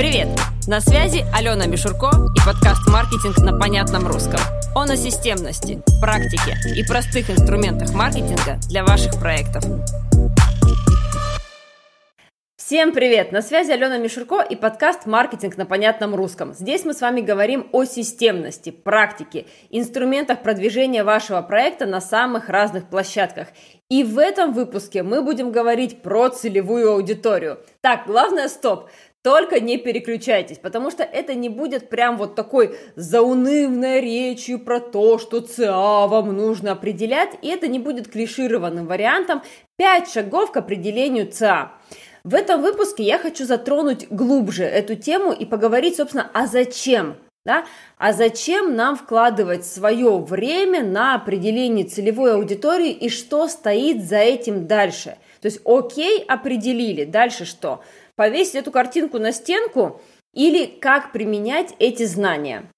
Привет! На связи Алена Мишурко и подкаст «Маркетинг на понятном русском». Он о системности, практике и простых инструментах маркетинга для ваших проектов. Всем привет! На связи Алена Мишурко и подкаст «Маркетинг на понятном русском». Здесь мы с вами говорим о системности, практике, инструментах продвижения вашего проекта на самых разных площадках. И в этом выпуске мы будем говорить про целевую аудиторию. Так, главное, стоп! Только не переключайтесь, потому что это не будет прям вот такой заунывной речью про то, что ЦА вам нужно определять, и это не будет клишированным вариантом 5 шагов к определению ЦА. В этом выпуске я хочу затронуть глубже эту тему и поговорить, собственно, а зачем да? А зачем нам вкладывать свое время на определение целевой аудитории и что стоит за этим дальше? То есть, окей, определили, дальше что? Повесить эту картинку на стенку или как применять эти знания?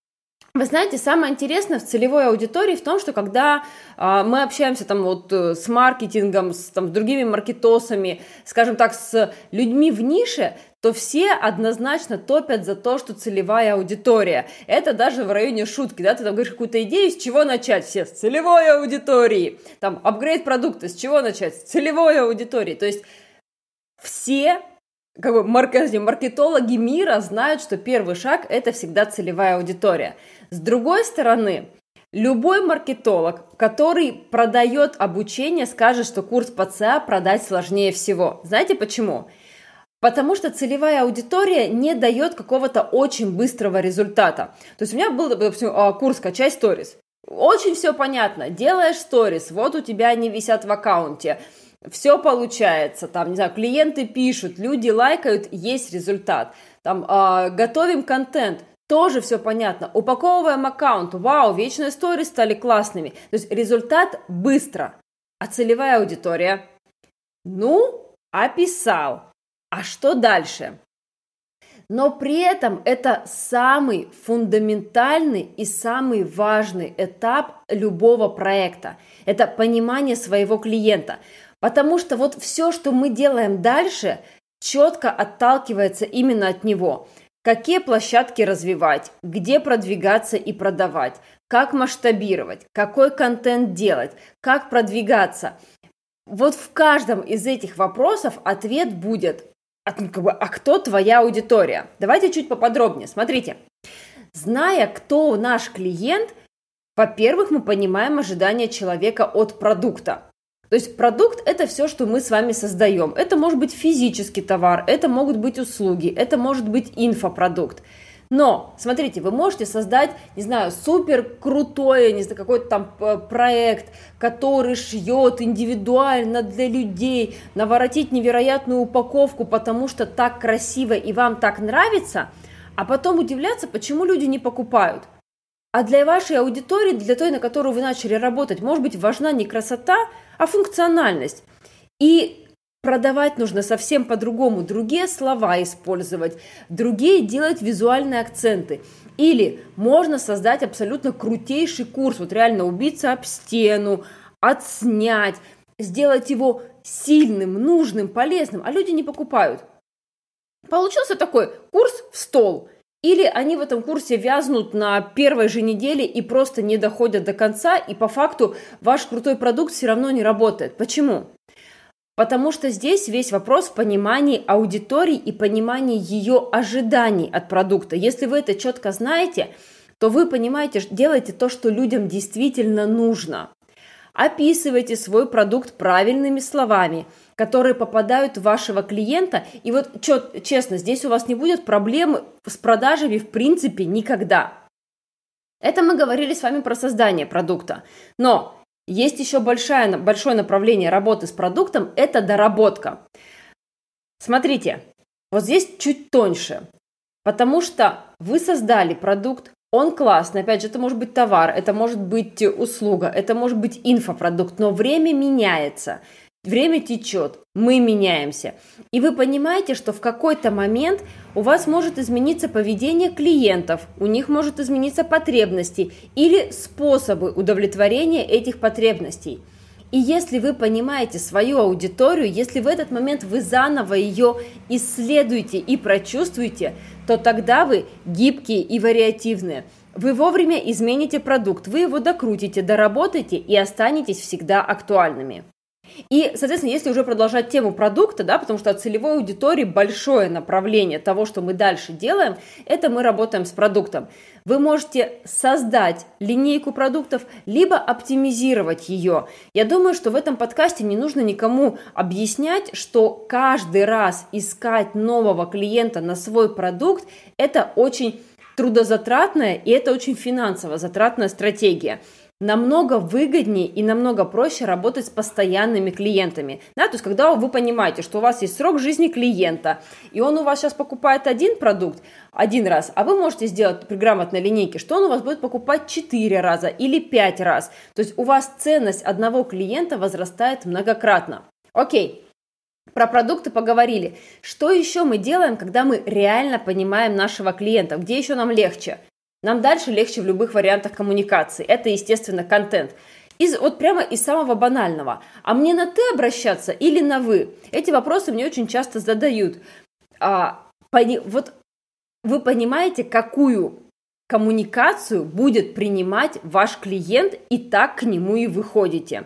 Вы знаете, самое интересное в целевой аудитории в том, что когда э, мы общаемся там вот э, с маркетингом, с, там, с другими маркетосами, скажем так, с людьми в нише, то все однозначно топят за то, что целевая аудитория. Это даже в районе шутки, да, ты там говоришь какую-то идею, с чего начать? Все, с целевой аудитории. Там, апгрейд продукта, с чего начать? С целевой аудитории. То есть все как бы маркетологи мира знают, что первый шаг – это всегда целевая аудитория. С другой стороны, любой маркетолог, который продает обучение, скажет, что курс по ЦА продать сложнее всего. Знаете почему? Потому что целевая аудитория не дает какого-то очень быстрого результата. То есть у меня был, допустим, а, курс «Качай сторис». Очень все понятно. Делаешь сторис, вот у тебя они висят в аккаунте – все получается, там, не знаю, клиенты пишут, люди лайкают, есть результат. Там, э, готовим контент, тоже все понятно. Упаковываем аккаунт, вау, вечные истории стали классными. То есть результат быстро. А целевая аудитория? Ну, описал. А что дальше? Но при этом это самый фундаментальный и самый важный этап любого проекта. Это понимание своего клиента. Потому что вот все, что мы делаем дальше, четко отталкивается именно от него. Какие площадки развивать, где продвигаться и продавать, как масштабировать, какой контент делать, как продвигаться. Вот в каждом из этих вопросов ответ будет, ну, а кто твоя аудитория? Давайте чуть поподробнее. Смотрите, зная, кто наш клиент, во-первых, мы понимаем ожидания человека от продукта. То есть продукт – это все, что мы с вами создаем. Это может быть физический товар, это могут быть услуги, это может быть инфопродукт. Но, смотрите, вы можете создать, не знаю, супер крутой, не знаю, какой-то там э, проект, который шьет индивидуально для людей, наворотить невероятную упаковку, потому что так красиво и вам так нравится, а потом удивляться, почему люди не покупают. А для вашей аудитории, для той, на которую вы начали работать, может быть важна не красота, а функциональность. И продавать нужно совсем по-другому, другие слова использовать, другие делать визуальные акценты. Или можно создать абсолютно крутейший курс, вот реально убиться об стену, отснять, сделать его сильным, нужным, полезным, а люди не покупают. Получился такой курс в стол – или они в этом курсе вязнут на первой же неделе и просто не доходят до конца, и по факту ваш крутой продукт все равно не работает. Почему? Потому что здесь весь вопрос в понимании аудитории и понимании ее ожиданий от продукта. Если вы это четко знаете, то вы понимаете, делаете то, что людям действительно нужно. Описывайте свой продукт правильными словами – которые попадают в вашего клиента. И вот честно, здесь у вас не будет проблем с продажами в принципе никогда. Это мы говорили с вами про создание продукта. Но есть еще большое, большое направление работы с продуктом – это доработка. Смотрите, вот здесь чуть тоньше, потому что вы создали продукт, он классный, опять же, это может быть товар, это может быть услуга, это может быть инфопродукт, но время меняется – Время течет, мы меняемся. И вы понимаете, что в какой-то момент у вас может измениться поведение клиентов, у них может измениться потребности или способы удовлетворения этих потребностей. И если вы понимаете свою аудиторию, если в этот момент вы заново ее исследуете и прочувствуете, то тогда вы гибкие и вариативные. Вы вовремя измените продукт, вы его докрутите, доработаете и останетесь всегда актуальными. И, соответственно, если уже продолжать тему продукта, да, потому что от целевой аудитории большое направление того, что мы дальше делаем, это мы работаем с продуктом. Вы можете создать линейку продуктов, либо оптимизировать ее. Я думаю, что в этом подкасте не нужно никому объяснять, что каждый раз искать нового клиента на свой продукт – это очень трудозатратная и это очень финансово затратная стратегия намного выгоднее и намного проще работать с постоянными клиентами. Да, то есть, когда вы понимаете, что у вас есть срок жизни клиента, и он у вас сейчас покупает один продукт один раз, а вы можете сделать при грамотной линейке, что он у вас будет покупать 4 раза или 5 раз. То есть, у вас ценность одного клиента возрастает многократно. Окей, про продукты поговорили. Что еще мы делаем, когда мы реально понимаем нашего клиента? Где еще нам легче? Нам дальше легче в любых вариантах коммуникации. Это, естественно, контент. Из, вот прямо из самого банального. А мне на «ты» обращаться или на «вы»? Эти вопросы мне очень часто задают. А, пони, вот вы понимаете, какую коммуникацию будет принимать ваш клиент, и так к нему и выходите.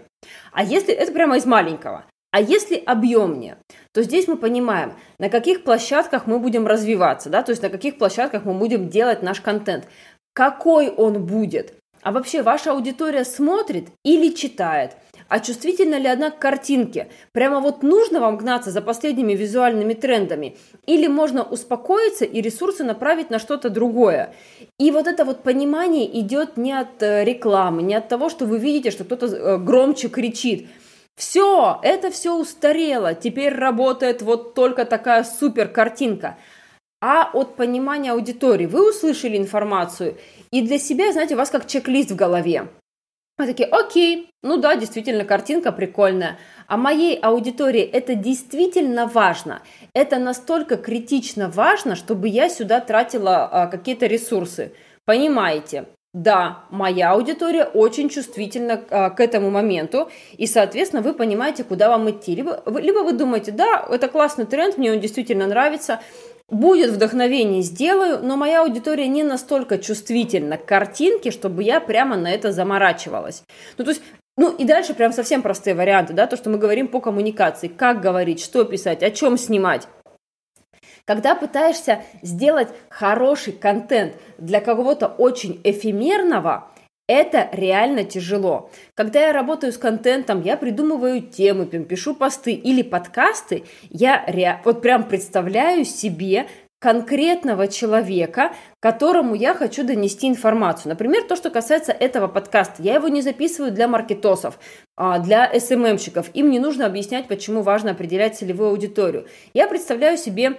А если это прямо из маленького, а если объемнее, то здесь мы понимаем, на каких площадках мы будем развиваться, да, то есть на каких площадках мы будем делать наш контент, какой он будет. А вообще ваша аудитория смотрит или читает? А чувствительна ли она к картинке? Прямо вот нужно вам гнаться за последними визуальными трендами? Или можно успокоиться и ресурсы направить на что-то другое? И вот это вот понимание идет не от э, рекламы, не от того, что вы видите, что кто-то э, громче кричит – все, это все устарело, теперь работает вот только такая супер картинка. А от понимания аудитории вы услышали информацию, и для себя, знаете, у вас как чек-лист в голове. Вы такие, окей, ну да, действительно, картинка прикольная. А моей аудитории это действительно важно. Это настолько критично важно, чтобы я сюда тратила а, какие-то ресурсы. Понимаете? Да, моя аудитория очень чувствительна а, к этому моменту, и, соответственно, вы понимаете, куда вам идти. Либо, либо вы думаете, да, это классный тренд, мне он действительно нравится, будет вдохновение, сделаю, но моя аудитория не настолько чувствительна к картинке, чтобы я прямо на это заморачивалась. Ну, то есть ну и дальше прям совсем простые варианты, да, то, что мы говорим по коммуникации, как говорить, что писать, о чем снимать. Когда пытаешься сделать хороший контент для кого-то очень эфемерного, это реально тяжело. Когда я работаю с контентом, я придумываю темы, пишу посты или подкасты, я ре... вот прям представляю себе конкретного человека, которому я хочу донести информацию. Например, то, что касается этого подкаста. Я его не записываю для маркетосов, а для СММщиков. Им не нужно объяснять, почему важно определять целевую аудиторию. Я представляю себе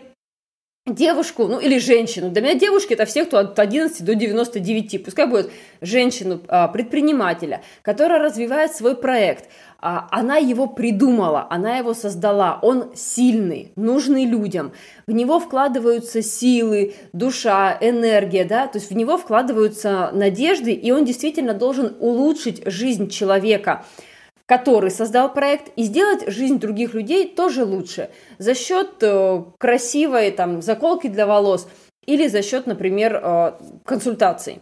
девушку, ну или женщину. Для меня девушки это все, кто от 11 до 99. Пускай будет женщину, а, предпринимателя, которая развивает свой проект. А, она его придумала, она его создала. Он сильный, нужный людям. В него вкладываются силы, душа, энергия, да, то есть в него вкладываются надежды, и он действительно должен улучшить жизнь человека который создал проект, и сделать жизнь других людей тоже лучше. За счет э, красивой там заколки для волос или за счет, например, э, консультаций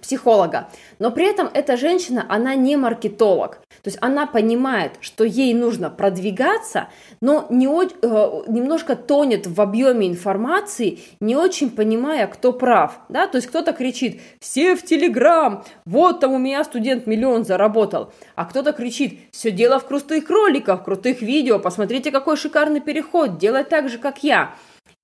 психолога. Но при этом эта женщина, она не маркетолог. То есть она понимает, что ей нужно продвигаться, но не, э, немножко тонет в объеме информации, не очень понимая, кто прав. Да? То есть кто-то кричит, все в Телеграм, вот там у меня студент миллион заработал. А кто-то кричит, все дело в крутых роликах, крутых видео, посмотрите, какой шикарный переход, делай так же, как я.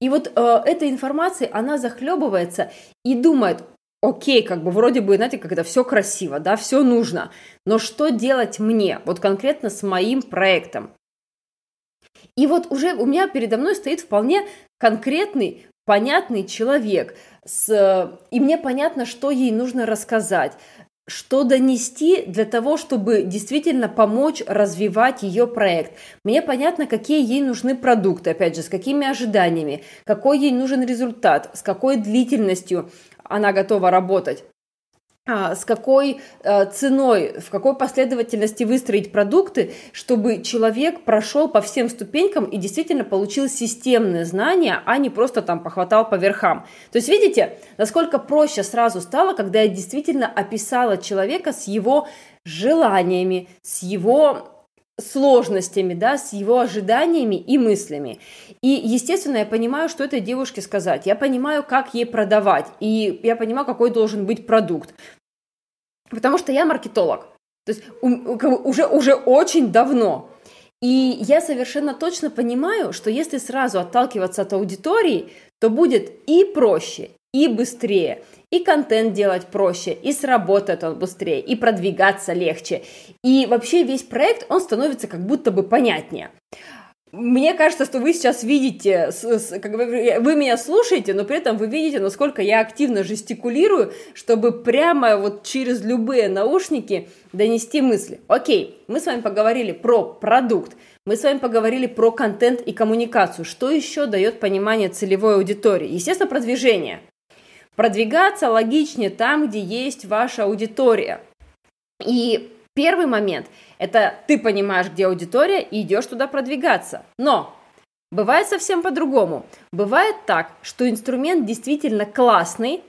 И вот э, эта информация, она захлебывается и думает, окей, как бы вроде бы, знаете, это все красиво, да, все нужно, но что делать мне, вот конкретно с моим проектом? И вот уже у меня передо мной стоит вполне конкретный, понятный человек, с, и мне понятно, что ей нужно рассказать, что донести для того, чтобы действительно помочь развивать ее проект. Мне понятно, какие ей нужны продукты, опять же, с какими ожиданиями, какой ей нужен результат, с какой длительностью она готова работать. а, с какой э, ценой, в какой последовательности выстроить продукты, чтобы человек прошел по всем ступенькам и действительно получил системные знания, а не просто там похватал по верхам. То есть видите, насколько проще сразу стало, когда я действительно описала человека с его желаниями, с его сложностями, да, с его ожиданиями и мыслями. И, естественно, я понимаю, что этой девушке сказать. Я понимаю, как ей продавать. И я понимаю, какой должен быть продукт. Потому что я маркетолог. То есть уже, уже очень давно. И я совершенно точно понимаю, что если сразу отталкиваться от аудитории, то будет и проще, и быстрее, и контент делать проще, и сработает он быстрее, и продвигаться легче. И вообще весь проект, он становится как будто бы понятнее. Мне кажется, что вы сейчас видите, как бы вы меня слушаете, но при этом вы видите, насколько я активно жестикулирую, чтобы прямо вот через любые наушники донести мысли. Окей, мы с вами поговорили про продукт, мы с вами поговорили про контент и коммуникацию. Что еще дает понимание целевой аудитории? Естественно, продвижение. Продвигаться логичнее там, где есть ваша аудитория. И первый момент – это ты понимаешь, где аудитория, и идешь туда продвигаться. Но бывает совсем по-другому. Бывает так, что инструмент действительно классный,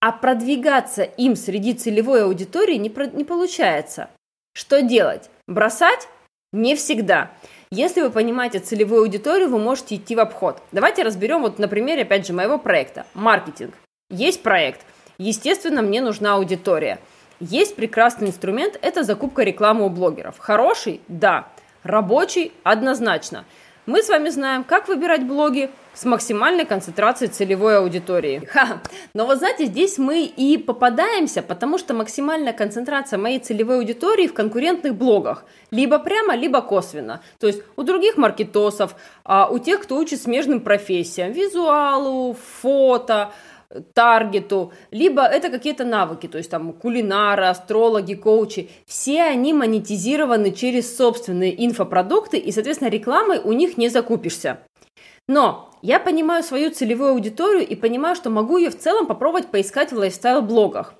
а продвигаться им среди целевой аудитории не, про- не получается. Что делать? Бросать? Не всегда. Если вы понимаете целевую аудиторию, вы можете идти в обход. Давайте разберем вот на примере, опять же, моего проекта. Маркетинг. Есть проект. Естественно, мне нужна аудитория. Есть прекрасный инструмент – это закупка рекламы у блогеров. Хороший? Да. Рабочий? Однозначно. Мы с вами знаем, как выбирать блоги с максимальной концентрацией целевой аудитории. Ха. Но вот знаете, здесь мы и попадаемся, потому что максимальная концентрация моей целевой аудитории в конкурентных блогах. Либо прямо, либо косвенно. То есть у других маркетосов, а у тех, кто учит смежным профессиям, визуалу, фото, таргету, либо это какие-то навыки, то есть там кулинары, астрологи, коучи, все они монетизированы через собственные инфопродукты, и, соответственно, рекламой у них не закупишься. Но я понимаю свою целевую аудиторию и понимаю, что могу ее в целом попробовать поискать в лайфстайл-блогах.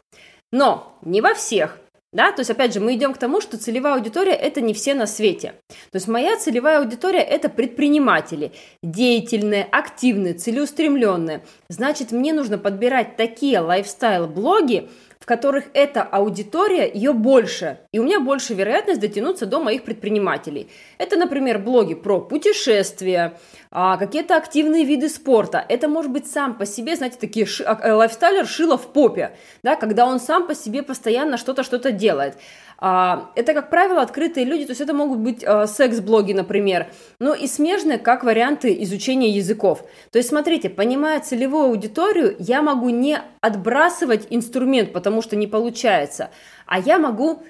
Но не во всех. Да, то есть, опять же, мы идем к тому, что целевая аудитория – это не все на свете. То есть, моя целевая аудитория – это предприниматели, деятельные, активные, целеустремленные. Значит, мне нужно подбирать такие лайфстайл-блоги, которых эта аудитория, ее больше, и у меня больше вероятность дотянуться до моих предпринимателей. Это, например, блоги про путешествия, а, какие-то активные виды спорта. Это может быть сам по себе, знаете, такие а, э, лайфстайлер шило в попе, да, когда он сам по себе постоянно что-то, что-то делает. А, это, как правило, открытые люди, то есть это могут быть а, секс-блоги, например, ну и смежные, как варианты изучения языков. То есть, смотрите, понимая целевую аудиторию, я могу не отбрасывать инструмент, потому что не получается, а я могу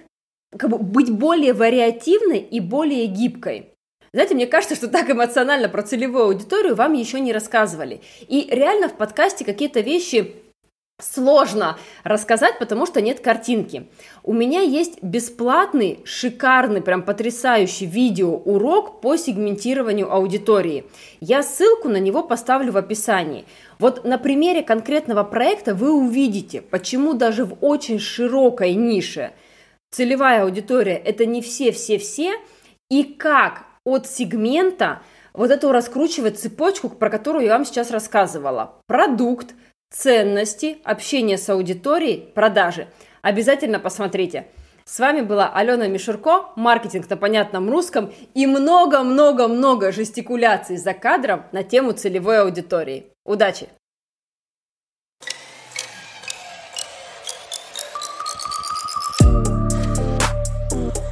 как бы, быть более вариативной и более гибкой. Знаете, мне кажется, что так эмоционально про целевую аудиторию вам еще не рассказывали. И реально в подкасте какие-то вещи сложно рассказать, потому что нет картинки. У меня есть бесплатный, шикарный, прям потрясающий видеоурок по сегментированию аудитории. Я ссылку на него поставлю в описании. Вот на примере конкретного проекта вы увидите, почему даже в очень широкой нише целевая аудитория это не все-все-все, и как от сегмента вот эту раскручивать цепочку, про которую я вам сейчас рассказывала. Продукт, ценности, общение с аудиторией, продажи. Обязательно посмотрите. С вами была Алена Мишурко, маркетинг на понятном русском и много-много-много жестикуляций за кадром на тему целевой аудитории. Удачи!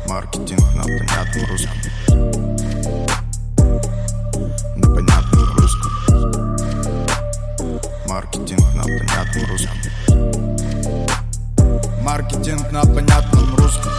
Маркетинг на понятном русском. Маркетинг на понятном русском.